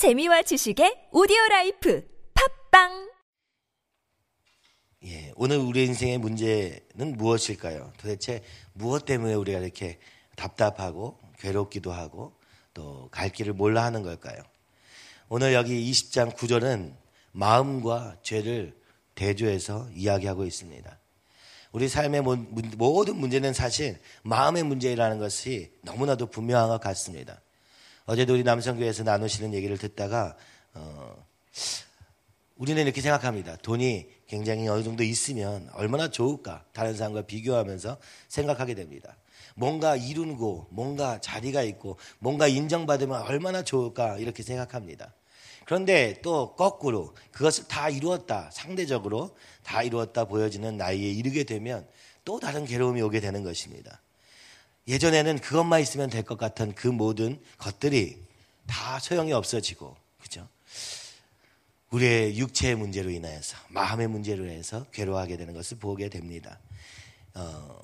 재미와 지식의 오디오 라이프 팝빵 예, 오늘 우리 인생의 문제는 무엇일까요? 도대체 무엇 때문에 우리가 이렇게 답답하고 괴롭기도 하고 또 갈 길을 몰라 하는 걸까요? 오늘 여기 20장 9절은 마음과 죄를 대조해서 이야기하고 있습니다. 우리 삶의 모든 문제는 사실 마음의 문제라는 것이 너무나도 분명한 것 같습니다. 어제도 우리 남성교회에서 나누시는 얘기를 듣다가 어, 우리는 이렇게 생각합니다. 돈이 굉장히 어느 정도 있으면 얼마나 좋을까 다른 사람과 비교하면서 생각하게 됩니다. 뭔가 이루고 뭔가 자리가 있고 뭔가 인정받으면 얼마나 좋을까 이렇게 생각합니다. 그런데 또 거꾸로 그것을 다 이루었다 상대적으로 다 이루었다 보여지는 나이에 이르게 되면 또 다른 괴로움이 오게 되는 것입니다. 예전에는 그것만 있으면 될 것 같은 그 모든 것들이 다 소용이 없어지고, 그죠? 우리의 육체의 문제로 인해서, 마음의 문제로 인해서 괴로워하게 되는 것을 보게 됩니다. 어,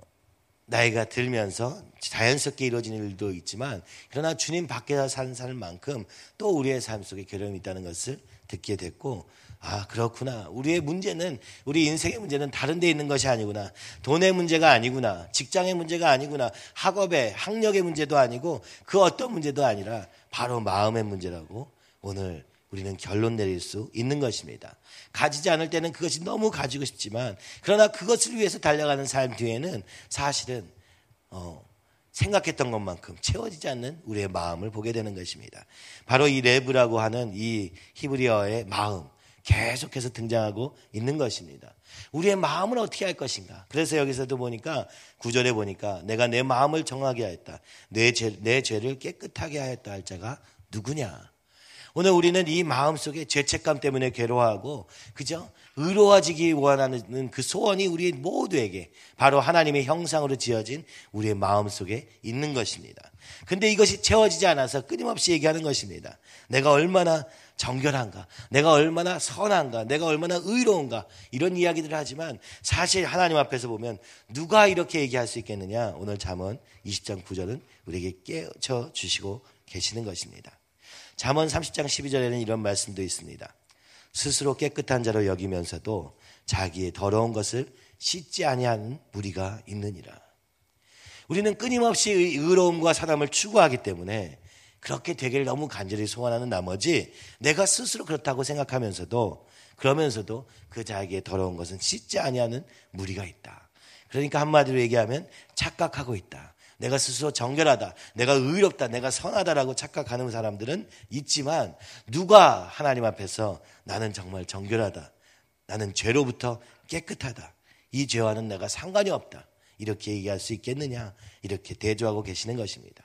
나이가 들면서 자연스럽게 이루어지는 일도 있지만, 그러나 주님 밖에서 사는 삶만큼 또 우리의 삶 속에 괴로움이 있다는 것을 듣게 됐고, 아, 그렇구나. 우리의 문제는, 우리 인생의 문제는 다른 데 있는 것이 아니구나. 돈의 문제가 아니구나. 직장의 문제가 아니구나. 학업의, 학력의 문제도 아니고 그 어떤 문제도 아니라 바로 마음의 문제라고 오늘 우리는 결론 내릴 수 있는 것입니다. 가지지 않을 때는 그것이 너무 가지고 싶지만 그러나 그것을 위해서 달려가는 삶 뒤에는 사실은 어, 생각했던 것만큼 채워지지 않는 우리의 마음을 보게 되는 것입니다. 바로 이 레브라고 하는 이 히브리어의 마음, 계속해서 등장하고 있는 것입니다. 우리의 마음을 어떻게 할 것인가. 그래서 여기서도 보니까 구절에 보니까 내가 내 마음을 정하게 하였다. 내, 죄, 내 죄를 깨끗하게 하였다 할 자가 누구냐. 오늘 우리는 이 마음 속에 죄책감 때문에 괴로워하고 그죠? 의로워지기 원하는 그 소원이 우리 모두에게 바로 하나님의 형상으로 지어진 우리의 마음 속에 있는 것입니다. 근데 이것이 채워지지 않아서 끊임없이 얘기하는 것입니다. 내가 얼마나 정결한가, 내가 얼마나 선한가, 내가 얼마나 의로운가 이런 이야기들을 하지만 사실 하나님 앞에서 보면 누가 이렇게 얘기할 수 있겠느냐? 오늘 잠언 20장 9절은 우리에게 깨쳐 주시고 계시는 것입니다. 잠언 30장 12절에는 이런 말씀도 있습니다. 스스로 깨끗한 자로 여기면서도 자기의 더러운 것을 씻지 아니하는 무리가 있느니라. 우리는 끊임없이 의로움과 사람을 추구하기 때문에 그렇게 되기를 너무 간절히 소원하는 나머지 내가 스스로 그렇다고 생각하면서도 그러면서도 그 자에게 더러운 것은 씻지 아니하는 무리가 있다. 그러니까 한마디로 얘기하면 착각하고 있다. 내가 스스로 정결하다. 내가 의롭다. 내가 선하다라고 착각하는 사람들은 있지만 누가 하나님 앞에서 나는 정말 정결하다. 나는 죄로부터 깨끗하다. 이 죄와는 내가 상관이 없다. 이렇게 얘기할 수 있겠느냐? 이렇게 대조하고 계시는 것입니다.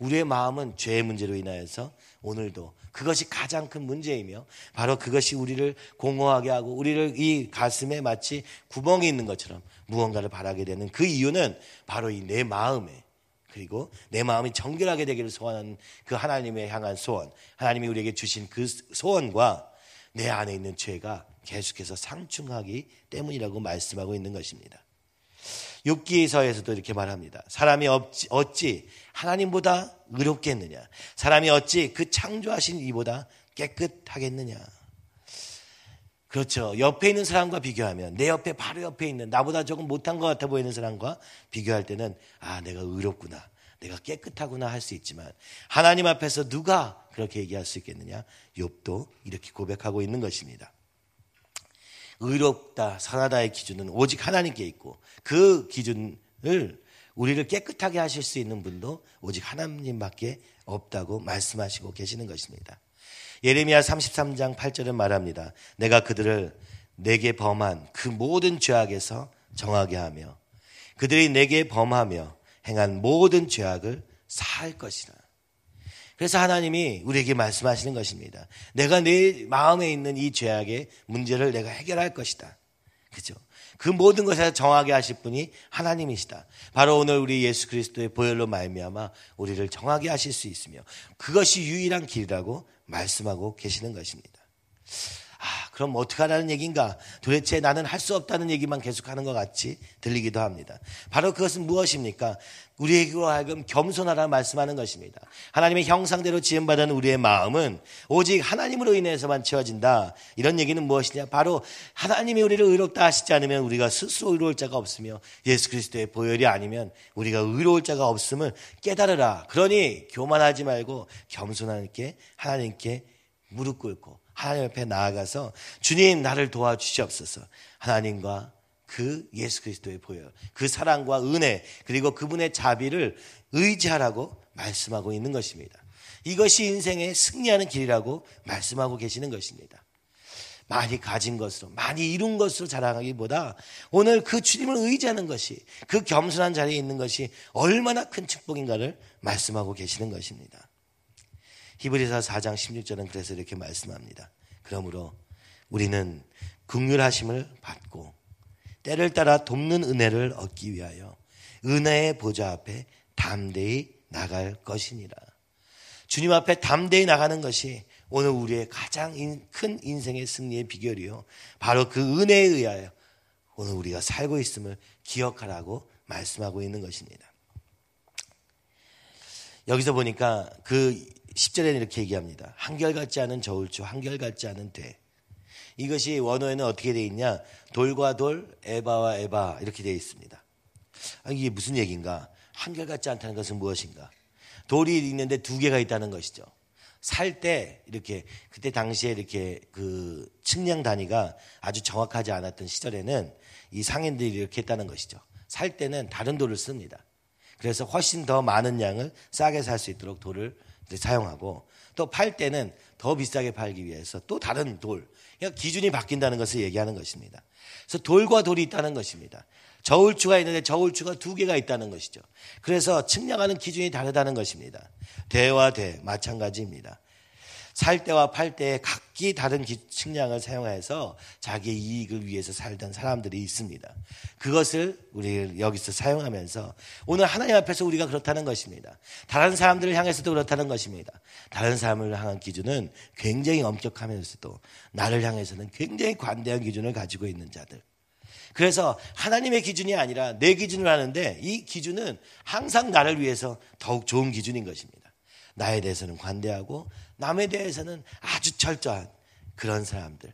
우리의 마음은 죄의 문제로 인하여서 오늘도 그것이 가장 큰 문제이며 바로 그것이 우리를 공허하게 하고 우리를 이 가슴에 마치 구멍이 있는 것처럼 무언가를 바라게 되는 그 이유는 바로 이 내 마음에 그리고 내 마음이 정결하게 되기를 소원하는 그 하나님의 향한 소원, 하나님이 우리에게 주신 그 소원과 내 안에 있는 죄가 계속해서 상충하기 때문이라고 말씀하고 있는 것입니다. 욥기서에서도 이렇게 말합니다. 사람이 어찌, 어찌 하나님보다 의롭겠느냐? 사람이 어찌 그 창조하신 이보다 깨끗하겠느냐? 그렇죠. 옆에 있는 사람과 비교하면 내 옆에 바로 옆에 있는 나보다 조금 못한 것 같아 보이는 사람과 비교할 때는 아 내가 의롭구나. 내가 깨끗하구나 할 수 있지만 하나님 앞에서 누가 그렇게 얘기할 수 있겠느냐? 욥도 이렇게 고백하고 있는 것입니다. 의롭다, 선하다의 기준은 오직 하나님께 있고 그 기준을 우리를 깨끗하게 하실 수 있는 분도 오직 하나님밖에 없다고 말씀하시고 계시는 것입니다. 예레미야 33장 8절은 말합니다. 내가 그들을 내게 범한 그 모든 죄악에서 정하게 하며 그들이 내게 범하며 행한 모든 죄악을 사할 것이라. 그래서 하나님이 우리에게 말씀하시는 것입니다. 내가 내 마음에 있는 이 죄악의 문제를 내가 해결할 것이다. 그죠? 그 모든 것에 정하게 하실 분이 하나님이시다. 바로 오늘 우리 예수 그리스도의 보혈로 말미암아 우리를 정하게 하실 수 있으며 그것이 유일한 길이라고 말씀하고 계시는 것입니다. 아, 그럼 어떡하라는 얘기인가? 도대체 나는 할 수 없다는 얘기만 계속하는 것 같이 들리기도 합니다. 바로 그것은 무엇입니까? 우리에게로 하여금 겸손하라 말씀하는 것입니다. 하나님의 형상대로 지음받은 우리의 마음은 오직 하나님으로 인해서만 채워진다. 이런 얘기는 무엇이냐? 바로 하나님이 우리를 의롭다 하시지 않으면 우리가 스스로 의로울 자가 없으며 예수 그리스도의 보혈이 아니면 우리가 의로울 자가 없음을 깨달으라. 그러니 교만하지 말고 겸손하게 하나님께 무릎 꿇고 하나님 앞에 나아가서 주님 나를 도와주시옵소서. 하나님과 그 예수 그리스도의 보혈, 그 사랑과 은혜, 그리고 그분의 자비를 의지하라고 말씀하고 있는 것입니다. 이것이 인생의 승리하는 길이라고 말씀하고 계시는 것입니다. 많이 가진 것으로, 많이 이룬 것으로 자랑하기보다 오늘 그 주님을 의지하는 것이, 그 겸손한 자리에 있는 것이 얼마나 큰 축복인가를 말씀하고 계시는 것입니다. 히브리서 4장 16절은 그래서 이렇게 말씀합니다. 그러므로 우리는 극률하심을 받고 때를 따라 돕는 은혜를 얻기 위하여 은혜의 보좌 앞에 담대히 나갈 것이니라. 주님 앞에 담대히 나가는 것이 오늘 우리의 가장 큰 인생의 승리의 비결이요. 바로 그 은혜에 의하여 오늘 우리가 살고 있음을 기억하라고 말씀하고 있는 것입니다. 여기서 보니까 그 10절에는 이렇게 얘기합니다. 한결같지 않은 저울추, 한결같지 않은 돼. 이것이 원어에는 어떻게 되어 있냐? 돌과 돌, 에바와 에바 이렇게 되어 있습니다. 아, 이게 무슨 얘기인가? 한결같지 않다는 것은 무엇인가? 돌이 있는데 두 개가 있다는 것이죠. 살 때 이렇게 그때 당시에 이렇게 그 측량 단위가 아주 정확하지 않았던 시절에는 이 상인들이 이렇게 했다는 것이죠. 살 때는 다른 돌을 씁니다. 그래서 훨씬 더 많은 양을 싸게 살 수 있도록 돌을 사용하고 또 팔 때는 더 비싸게 팔기 위해서 또 다른 돌, 그러니까 기준이 바뀐다는 것을 얘기하는 것입니다. 그래서 돌과 돌이 있다는 것입니다. 저울추가 있는데 저울추가 두 개가 있다는 것이죠. 그래서 측량하는 기준이 다르다는 것입니다. 대와 대 마찬가지입니다. 살 때와 팔 때에 각기 다른 측량을 사용해서 자기의 이익을 위해서 살던 사람들이 있습니다. 그것을 우리 여기서 사용하면서 오늘 하나님 앞에서 우리가 그렇다는 것입니다. 다른 사람들을 향해서도 그렇다는 것입니다. 다른 사람을 향한 기준은 굉장히 엄격하면서도 나를 향해서는 굉장히 관대한 기준을 가지고 있는 자들. 그래서 하나님의 기준이 아니라 내 기준을 하는데 이 기준은 항상 나를 위해서 더욱 좋은 기준인 것입니다. 나에 대해서는 관대하고 남에 대해서는 아주 철저한 그런 사람들.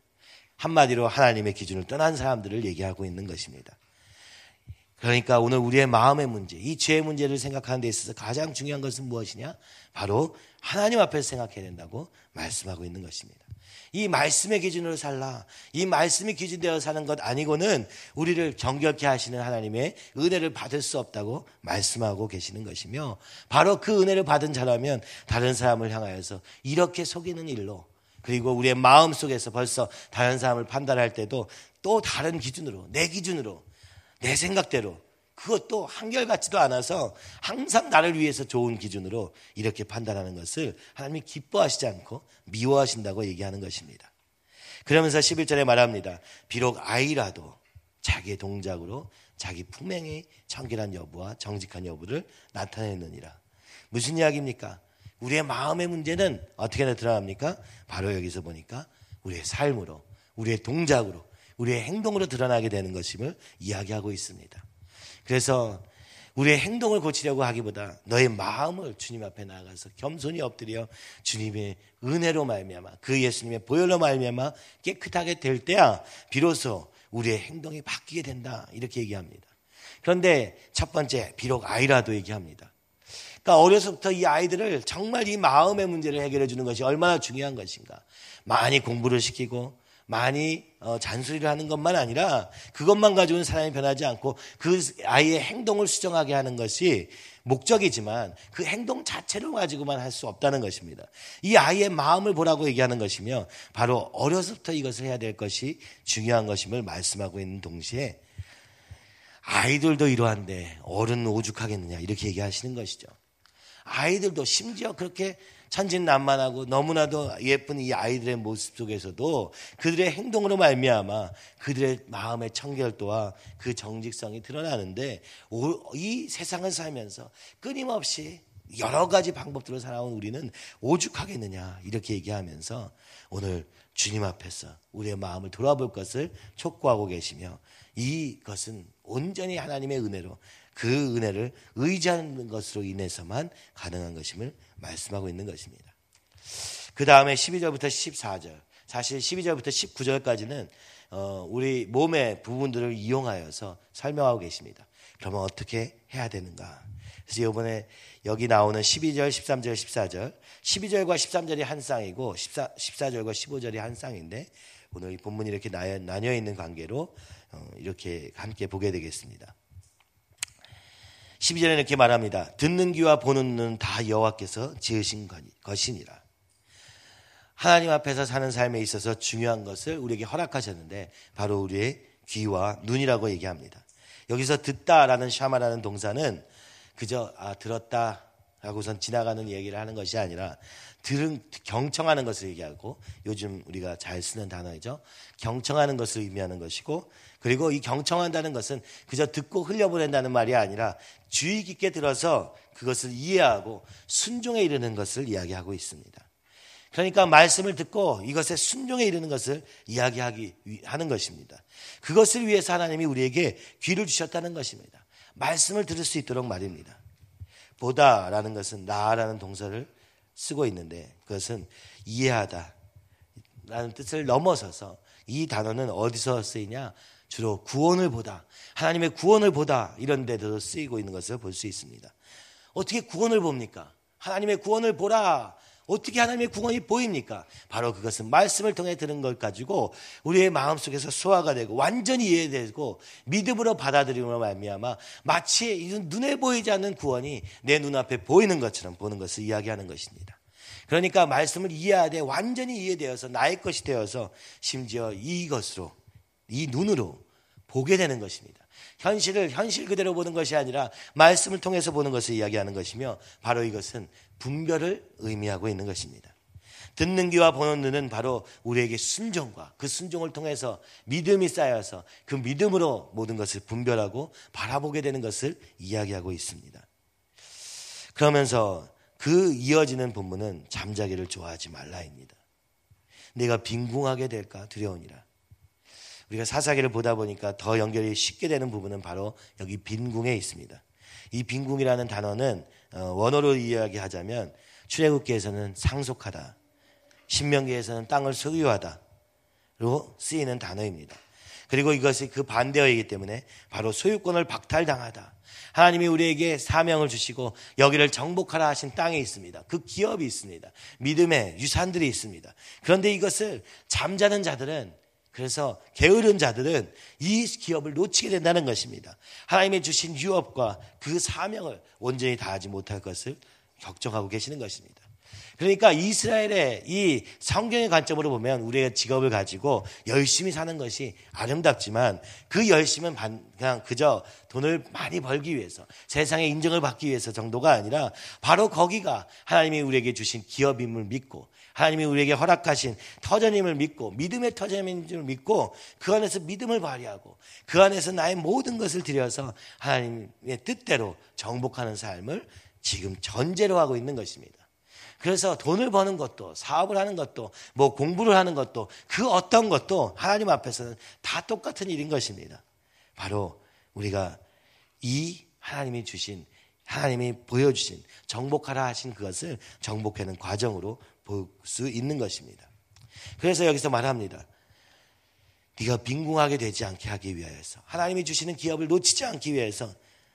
한마디로 하나님의 기준을 떠난 사람들을 얘기하고 있는 것입니다. 그러니까 오늘 우리의 마음의 문제, 이 죄의 문제를 생각하는 데 있어서 가장 중요한 것은 무엇이냐? 바로 하나님 앞에서 생각해야 된다고 말씀하고 있는 것입니다. 이 말씀의 기준으로 살라. 이 말씀이 기준되어 사는 것 아니고는 우리를 정결케 하시는 하나님의 은혜를 받을 수 없다고 말씀하고 계시는 것이며 바로 그 은혜를 받은 자라면 다른 사람을 향하여서 이렇게 속이는 일로 그리고 우리의 마음 속에서 벌써 다른 사람을 판단할 때도 또 다른 기준으로 내 기준으로 내 생각대로 그것도 한결같지도 않아서 항상 나를 위해서 좋은 기준으로 이렇게 판단하는 것을 하나님이 기뻐하시지 않고 미워하신다고 얘기하는 것입니다. 그러면서 11절에 말합니다. 비록 아이라도 자기의 동작으로 자기 품행의 청결한 여부와 정직한 여부를 나타내느니라. 무슨 이야기입니까? 우리의 마음의 문제는 어떻게 나타납니까? 바로 여기서 보니까 우리의 삶으로, 우리의 동작으로, 우리의 행동으로 드러나게 되는 것임을 이야기하고 있습니다. 그래서 우리의 행동을 고치려고 하기보다 너의 마음을 주님 앞에 나가서 겸손히 엎드려 주님의 은혜로 말미암아 그 예수님의 보혈로 말미암아 깨끗하게 될 때야 비로소 우리의 행동이 바뀌게 된다 이렇게 얘기합니다. 그런데 첫 번째 비록 아이라도 얘기합니다. 그러니까 어려서부터 이 아이들을 정말 이 마음의 문제를 해결해 주는 것이 얼마나 중요한 것인가. 많이 공부를 시키고 많이 어, 잔소리를 하는 것만 아니라 그것만 가지고는 사람이 변하지 않고 그 아이의 행동을 수정하게 하는 것이 목적이지만 그 행동 자체를 가지고만 할 수 없다는 것입니다. 이 아이의 마음을 보라고 얘기하는 것이며 바로 어려서부터 이것을 해야 될 것이 중요한 것임을 말씀하고 있는 동시에 아이들도 이러한데 어른 오죽하겠느냐 이렇게 얘기하시는 것이죠. 아이들도 심지어 그렇게 천진난만하고 너무나도 예쁜 이 아이들의 모습 속에서도 그들의 행동으로 말미암아 그들의 마음의 청결도와 그 정직성이 드러나는데 이 세상을 살면서 끊임없이 여러 가지 방법들로 살아온 우리는 오죽하겠느냐 이렇게 얘기하면서 오늘 주님 앞에서 우리의 마음을 돌아볼 것을 촉구하고 계시며 이것은 온전히 하나님의 은혜로 그 은혜를 의지하는 것으로 인해서만 가능한 것임을 말씀하고 있는 것입니다. 그 다음에 12절부터 14절, 사실 12절부터 19절까지는 어, 우리 몸의 부분들을 이용하여서 설명하고 계십니다. 그러면 어떻게 해야 되는가? 그래서 이번에 여기 나오는 12절, 13절, 14절, 12절과 13절이 한 쌍이고 14, 14절과 15절이 한 쌍인데 오늘 이 본문이 이렇게 나뉘어 있는 관계로 어, 이렇게 함께 보게 되겠습니다. 12절에 이렇게 말합니다. 듣는 귀와 보는 눈은 다 여호와께서 지으신 것이니라. 하나님 앞에서 사는 삶에 있어서 중요한 것을 우리에게 허락하셨는데 바로 우리의 귀와 눈이라고 얘기합니다. 여기서 듣다라는 샤마라는 동사는 그저 아 들었다 하고선 지나가는 얘기를 하는 것이 아니라 들은 경청하는 것을 얘기하고 요즘 우리가 잘 쓰는 단어이죠. 경청하는 것을 의미하는 것이고 그리고 이 경청한다는 것은 그저 듣고 흘려보낸다는 말이 아니라 주의 깊게 들어서 그것을 이해하고 순종에 이르는 것을 이야기하고 있습니다. 그러니까 말씀을 듣고 이것에 순종에 이르는 것을 이야기하기 하는 것입니다. 그것을 위해서 하나님이 우리에게 귀를 주셨다는 것입니다. 말씀을 들을 수 있도록 말입니다. 보다라는 것은 나라는 동사를 쓰고 있는데 그것은 이해하다 라는 뜻을 넘어서서 이 단어는 어디서 쓰이냐 주로 구원을 보다 하나님의 구원을 보다 이런 데도 쓰이고 있는 것을 볼 수 있습니다. 어떻게 구원을 봅니까? 하나님의 구원을 보라 어떻게 하나님의 구원이 보입니까? 바로 그것은 말씀을 통해 들은 걸 가지고 우리의 마음속에서 소화가 되고 완전히 이해되고 믿음으로 받아들임으로 말미암아 마치 눈에 보이지 않는 구원이 내 눈앞에 보이는 것처럼 보는 것을 이야기하는 것입니다. 그러니까 말씀을 이해하되 완전히 이해되어서 나의 것이 되어서 심지어 이것으로 이 눈으로 보게 되는 것입니다. 현실을 현실 그대로 보는 것이 아니라 말씀을 통해서 보는 것을 이야기하는 것이며 바로 이것은 분별을 의미하고 있는 것입니다. 듣는 귀와 보는 눈은 바로 우리에게 순종과 그 순종을 통해서 믿음이 쌓여서 그 믿음으로 모든 것을 분별하고 바라보게 되는 것을 이야기하고 있습니다. 그러면서 그 이어지는 본문은 잠자기를 좋아하지 말라입니다. 내가 빈궁하게 될까 두려우니라. 우리가 사사기를 보다 보니까 더 연결이 쉽게 되는 부분은 바로 여기 빈궁에 있습니다. 이 빈궁이라는 단어는 어, 원어로 이야기하자면 출애굽기에서는 상속하다, 신명기에서는 땅을 소유하다로 쓰이는 단어입니다. 그리고 이것이 그 반대어이기 때문에 바로 소유권을 박탈당하다. 하나님이 우리에게 사명을 주시고 여기를 정복하라 하신 땅이 있습니다. 그 기업이 있습니다. 믿음의 유산들이 있습니다. 그런데 이것을 잠자는 자들은 그래서 게으른 자들은 이 기업을 놓치게 된다는 것입니다. 하나님의 주신 유업과 그 사명을 온전히 다하지 못할 것을 걱정하고 계시는 것입니다. 그러니까 이스라엘의 이 성경의 관점으로 보면 우리가 직업을 가지고 열심히 사는 것이 아름답지만 그 열심은 그냥 그저 돈을 많이 벌기 위해서 세상의 인정을 받기 위해서 정도가 아니라 바로 거기가 하나님이 우리에게 주신 기업임을 믿고 하나님이 우리에게 허락하신 터전임을 믿고 믿음의 터전임을 믿고 그 안에서 믿음을 발휘하고 그 안에서 나의 모든 것을 들여서 하나님의 뜻대로 정복하는 삶을 지금 전제로 하고 있는 것입니다. 그래서 돈을 버는 것도 사업을 하는 것도 뭐 공부를 하는 것도 그 어떤 것도 하나님 앞에서는 다 똑같은 일인 것입니다. 바로 우리가 이 하나님이 주신 하나님이 보여주신 정복하라 하신 그것을 정복하는 과정으로 볼 수 있는 것입니다. 그래서 여기서 말합니다. 네가 빈궁하게 되지 않게 하기 위하여서 하나님이 주시는 기업을 놓치지 않기 위해서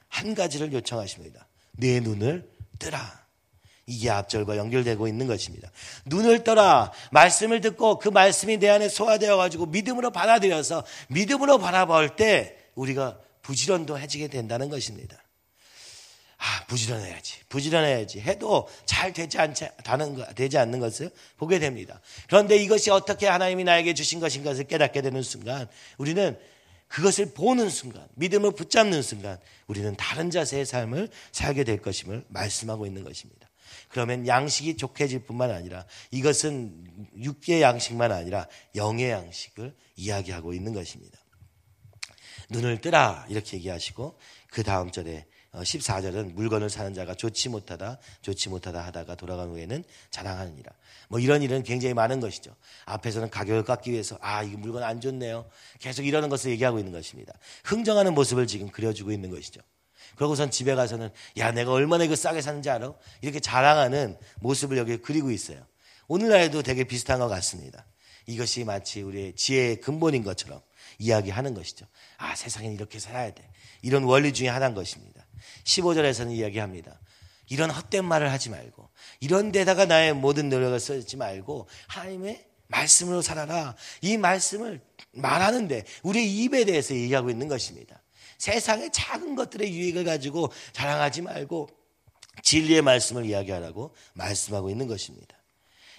한 가지를 요청하십니다. 내 눈을 뜨라. 이게 앞절과 연결되고 있는 것입니다. 눈을 떠라. 말씀을 듣고 그 말씀이 내 안에 소화되어 가지고 믿음으로 받아들여서 믿음으로 바라볼 때 우리가 부지런도 해지게 된다는 것입니다. 아, 부지런해야지. 부지런해야지. 해도 잘 되지 않지, 되지 않는 것을 보게 됩니다. 그런데 이것이 어떻게 하나님이 나에게 주신 것인 것을 깨닫게 되는 순간 우리는 그것을 보는 순간, 믿음을 붙잡는 순간 우리는 다른 자세의 삶을 살게 될 것임을 말씀하고 있는 것입니다. 그러면 양식이 족해질 뿐만 아니라 이것은 육계 양식만 아니라 영의 양식을 이야기하고 있는 것입니다. 눈을 뜨라 이렇게 얘기하시고 그 다음 절에 14절은 물건을 사는 자가 좋지 못하다, 좋지 못하다 하다가 돌아간 후에는 자랑하느니라. 뭐 이런 일은 굉장히 많은 것이죠. 앞에서는 가격을 깎기 위해서 아, 이 물건 안 좋네요. 계속 이러는 것을 얘기하고 있는 것입니다. 흥정하는 모습을 지금 그려주고 있는 것이죠. 그러고선 집에 가서는 야, 내가 얼마나 이거 싸게 사는지 알아? 이렇게 자랑하는 모습을 여기에 그리고 있어요. 오늘날에도 되게 비슷한 것 같습니다. 이것이 마치 우리의 지혜의 근본인 것처럼 이야기하는 것이죠. 아, 세상엔 이렇게 살아야 돼. 이런 원리 중에 하나인 것입니다. 15절에서는 이야기합니다. 이런 헛된 말을 하지 말고 이런 데다가 나의 모든 노력을 쓰지 말고 하나님의 말씀으로 살아라. 이 말씀을 말하는데 우리의 입에 대해서 얘기하고 있는 것입니다. 세상의 작은 것들의 유익을 가지고 자랑하지 말고 진리의 말씀을 이야기하라고 말씀하고 있는 것입니다.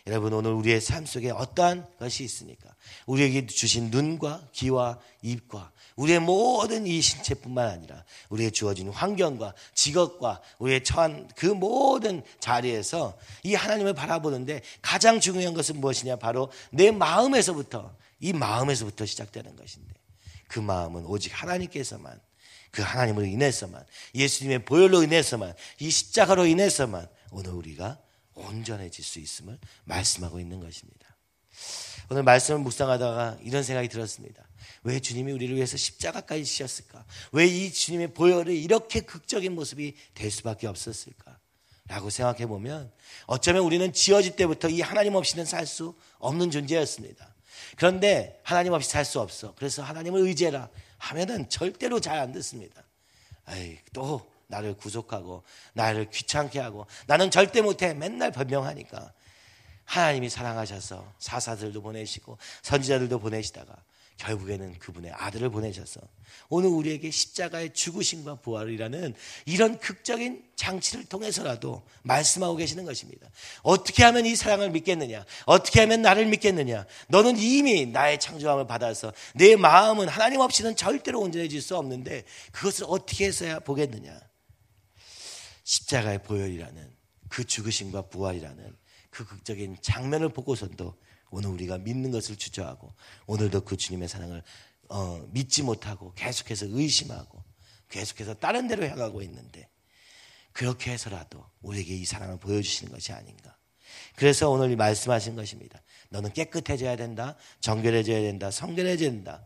여러분 오늘 우리의 삶 속에 어떠한 것이 있습니까? 우리에게 주신 눈과 귀와 입과 우리의 모든 이 신체뿐만 아니라 우리의 주어진 환경과 직업과 우리의 처한 그 모든 자리에서 이 하나님을 바라보는데 가장 중요한 것은 무엇이냐? 바로 내 마음에서부터 이 마음에서부터 시작되는 것인데 그 마음은 오직 하나님께서만 그 하나님으로 인해서만 예수님의 보혈로 인해서만 이 십자가로 인해서만 오늘 우리가 온전해질 수 있음을 말씀하고 있는 것입니다. 오늘 말씀을 묵상하다가 이런 생각이 들었습니다. 왜 주님이 우리를 위해서 십자가까지 지셨을까? 왜 이 주님의 보혈이 이렇게 극적인 모습이 될 수밖에 없었을까? 라고 생각해 보면 어쩌면 우리는 지어질 때부터 이 하나님 없이는 살 수 없는 존재였습니다. 그런데 하나님 없이 살 수 없어. 그래서 하나님을 의지해라 하면은 절대로 잘 안 듣습니다. 아이, 또 나를 구속하고 나를 귀찮게 하고 나는 절대 못해 맨날 변명하니까 하나님이 사랑하셔서 사사들도 보내시고 선지자들도 보내시다가 결국에는 그분의 아들을 보내셔서 오늘 우리에게 십자가의 죽으심과 부활이라는 이런 극적인 장치를 통해서라도 말씀하고 계시는 것입니다. 어떻게 하면 이 사랑을 믿겠느냐? 어떻게 하면 나를 믿겠느냐? 너는 이미 나의 창조함을 받아서 내 마음은 하나님 없이는 절대로 온전해질 수 없는데 그것을 어떻게 해서야 보겠느냐? 십자가의 보혈이라는 그 죽으심과 부활이라는 그 극적인 장면을 보고선도 오늘 우리가 믿는 것을 주저하고 오늘도 그 주님의 사랑을 어, 믿지 못하고 계속해서 의심하고 계속해서 다른 데로 향하고 있는데 그렇게 해서라도 우리에게 이 사랑을 보여주시는 것이 아닌가. 그래서 오늘 말씀하신 것입니다. 너는 깨끗해져야 된다. 정결해져야 된다. 성결해져야 된다.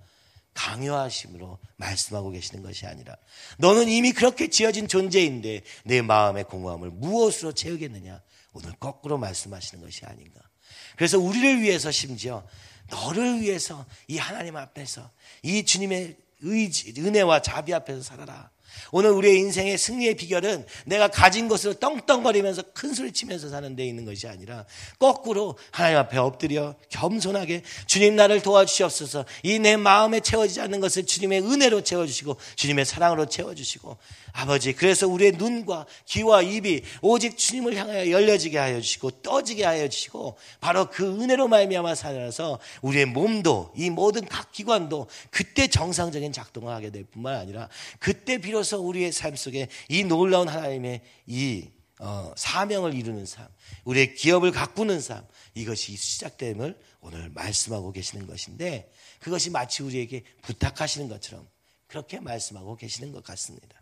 강요하심으로 말씀하고 계시는 것이 아니라 너는 이미 그렇게 지어진 존재인데 내 마음의 공허함을 무엇으로 채우겠느냐? 오늘 거꾸로 말씀하시는 것이 아닌가. 그래서 우리를 위해서 심지어 너를 위해서 이 하나님 앞에서 이 주님의 의지, 은혜와 자비 앞에서 살아라. 오늘 우리의 인생의 승리의 비결은 내가 가진 것으로 떵떵거리면서 큰 소리 치면서 사는 데 있는 것이 아니라 거꾸로 하나님 앞에 엎드려 겸손하게 주님 나를 도와주시옵소서. 이 내 마음에 채워지지 않는 것을 주님의 은혜로 채워주시고 주님의 사랑으로 채워주시고 아버지 그래서 우리의 눈과 귀와 입이 오직 주님을 향하여 열려지게 하여 주시고 떠지게 하여 주시고 바로 그 은혜로 말미암아 살아서 우리의 몸도 이 모든 각 기관도 그때 정상적인 작동을 하게 될 뿐만 아니라 그때 비로소 우리의 삶 속에 이 놀라운 하나님의 이 어, 사명을 이루는 삶, 우리의 기업을 가꾸는 삶, 이것이 시작됨을 오늘 말씀하고 계시는 것인데 그것이 마치 우리에게 부탁하시는 것처럼 그렇게 말씀하고 계시는 것 같습니다.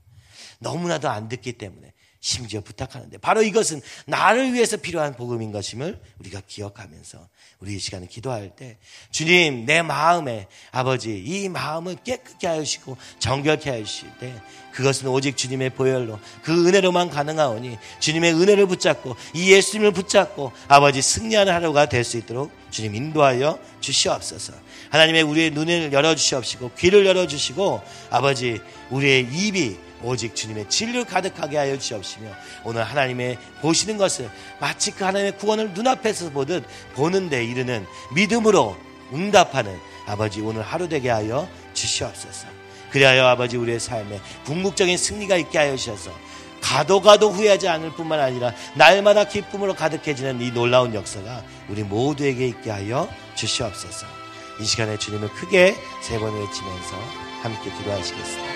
너무나도 안 듣기 때문에 심지어 부탁하는데 바로 이것은 나를 위해서 필요한 복음인 것임을 우리가 기억하면서 우리 이 시간에 기도할 때 주님 내 마음에 아버지 이 마음을 깨끗게 하시고 정결케 하실 때 그것은 오직 주님의 보혈로 그 은혜로만 가능하오니 주님의 은혜를 붙잡고 이 예수님을 붙잡고 아버지 승리하는 하루가 될 수 있도록 주님 인도하여 주시옵소서. 하나님의 우리의 눈을 열어 주시옵시고 귀를 열어 주시고 아버지 우리의 입이 오직 주님의 진리를 가득하게 하여 주시옵시며 오늘 하나님의 보시는 것을 마치 그 하나님의 구원을 눈앞에서 보듯 보는데 이르는 믿음으로 응답하는 아버지 오늘 하루 되게 하여 주시옵소서. 그리하여 아버지 우리의 삶에 궁극적인 승리가 있게 하여 주셔서 가도 가도 후회하지 않을 뿐만 아니라 날마다 기쁨으로 가득해지는 이 놀라운 역사가 우리 모두에게 있게 하여 주시옵소서. 이 시간에 주님을 크게 세 번 외치면서 함께 기도하시겠습니다.